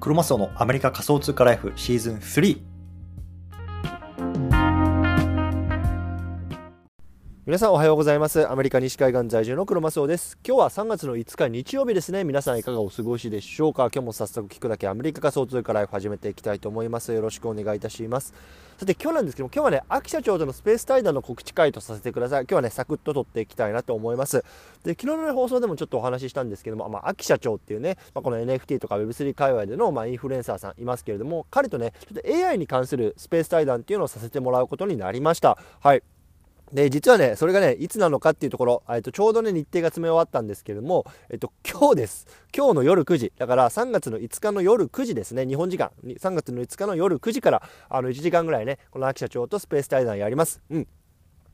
クロマスオのアメリカ仮想通貨ライフシーズン3皆さんおはようございます。アメリカ西海岸在住のクロマスオです。今日は3月の5日日曜日ですね。皆さんいかがお過ごしでしょうか？今日も早速聞くだけ。アメリカ仮想通貨ライフ始めていきたいと思います。よろしくお願いいたします。さて今日なんですけども今日はね秋社長とのスペース対談の告知会とさせてください。今日はねサクッと撮っていきたいなと思います。で昨日の、放送でもちょっとお話ししたんですけども、まあ、秋社長っていうね、まあ、この NFT とか Web3 界隈での、まあ、インフルエンサーさんいますけれども彼とねちょっと AI に関するスペース対談っていうのをさせてもらうことになりました。はい。で、実はね、それがね、いつなのかっていうところ、えっと、ちょうどね、日程が詰め終わったんですけれども、えっと、今日です。今日の夜9時。だから3月の5日の夜9時ですね、日本時間。3月の5日の夜9時から、あの、1時間ぐらいね、この秋社長とスペース対談やります。うん。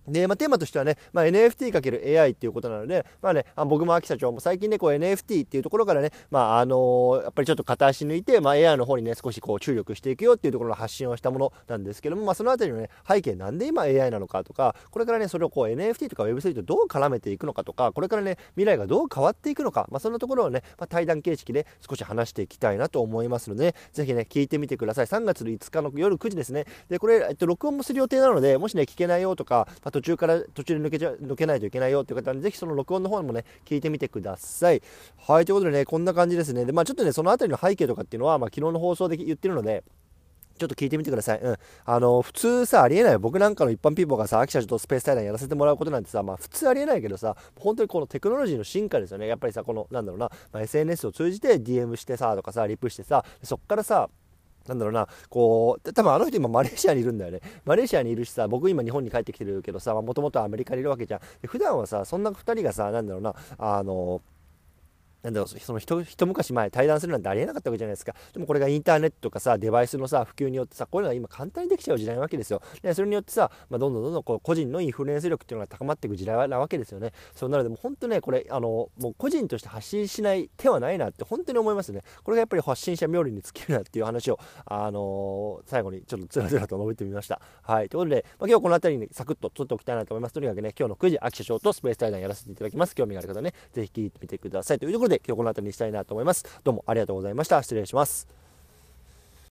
で、まあ、テーマとしてはね、まあ、NFT×AI っていうことなので、まあね、あ僕も秋社長も最近ね、こう NFT っていうところからね、まあ、あのー、やっぱりちょっと片足抜いて、まあ、AI の方にね、少しこう注力していくよっていうところの発信をしたものなんですけども、まあ、そのあたりのね、背景なんで今 AI なのかとか、これからね、それをこう NFT とか Web3 とどう絡めていくのかとか、これからね、未来がどう変わっていくのか、まあ、そんなところをね、まあ、対談形式で少し話していきたいなと思いますので、ね、ぜひね、聞いてみてください。3月の5日の夜9時ですね。で、これ、えっと、録音もする予定なので、もしね、聞けないよとか、まあ、途中から、途中で抜けちゃ抜けないといけないよっていう方にぜひその録音の方にもね聞いてみてくださいはいということでねこんな感じですねでまあちょっとねその辺りの背景とかっていうのは、まあ、昨日の放送で言ってるのでちょっと聞いてみてください。うん。あの、普通さ、ありえないよ。僕なんかの一般ピーポーがさ、秋社長とスペース対談やらせてもらうことなんてさ、まあ普通ありえないけどさ、本当にこのテクノロジーの進化ですよね。やっぱりさ、この、なんだろうな、まあ、SNS を通じて DM してさ、とかさ、リプしてさ、そっからさ、なんだろうな、こう、多分あの人今マレーシアにいるんだよね。マレーシアにいるしさ、僕今日本に帰ってきてるけどさ、もともとアメリカにいるわけじゃん。普段はさ、そんな2人がさ、なんだろうな、あの、なんだろうその一昔前対談するなんてありえなかったわけじゃないですか。でもこれがインターネットとかさデバイスのさ普及によってさこういうのが今簡単にできちゃう時代なわけですよ。でそれによってさ、まあ、どんどんどんどんこう個人のインフルエンス力っていうのが高まっていく時代なわけですよ。ねそうなのでもう本当ねこれあのもう個人として発信しない手はないなって本当に思いますね。これがやっぱり発信者冥利に尽きるなっていう話をあのー、最後にちょっとつらつらと述べてみました。はい。ということで、まあ、今日この辺りにサクッと取っておきたいなと思います。とにかくね今日の9時秋社長とスペース対談やらせていただきます。興味がある方ねぜひ聞いてみてください。というところでで今日この辺りにしたいなと思います。どうもありがとうございました。失礼します。